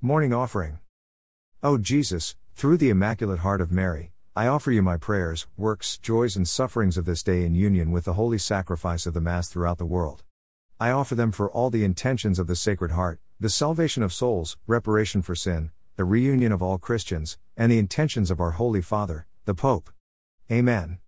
Morning Offering. O Jesus, through the Immaculate Heart of Mary, I offer you my prayers, works, joys, and sufferings of this day in union with the holy sacrifice of the Mass throughout the world. I offer them for all the intentions of the Sacred Heart, the salvation of souls, reparation for sin, the reunion of all Christians, and the intentions of our Holy Father, the Pope. Amen.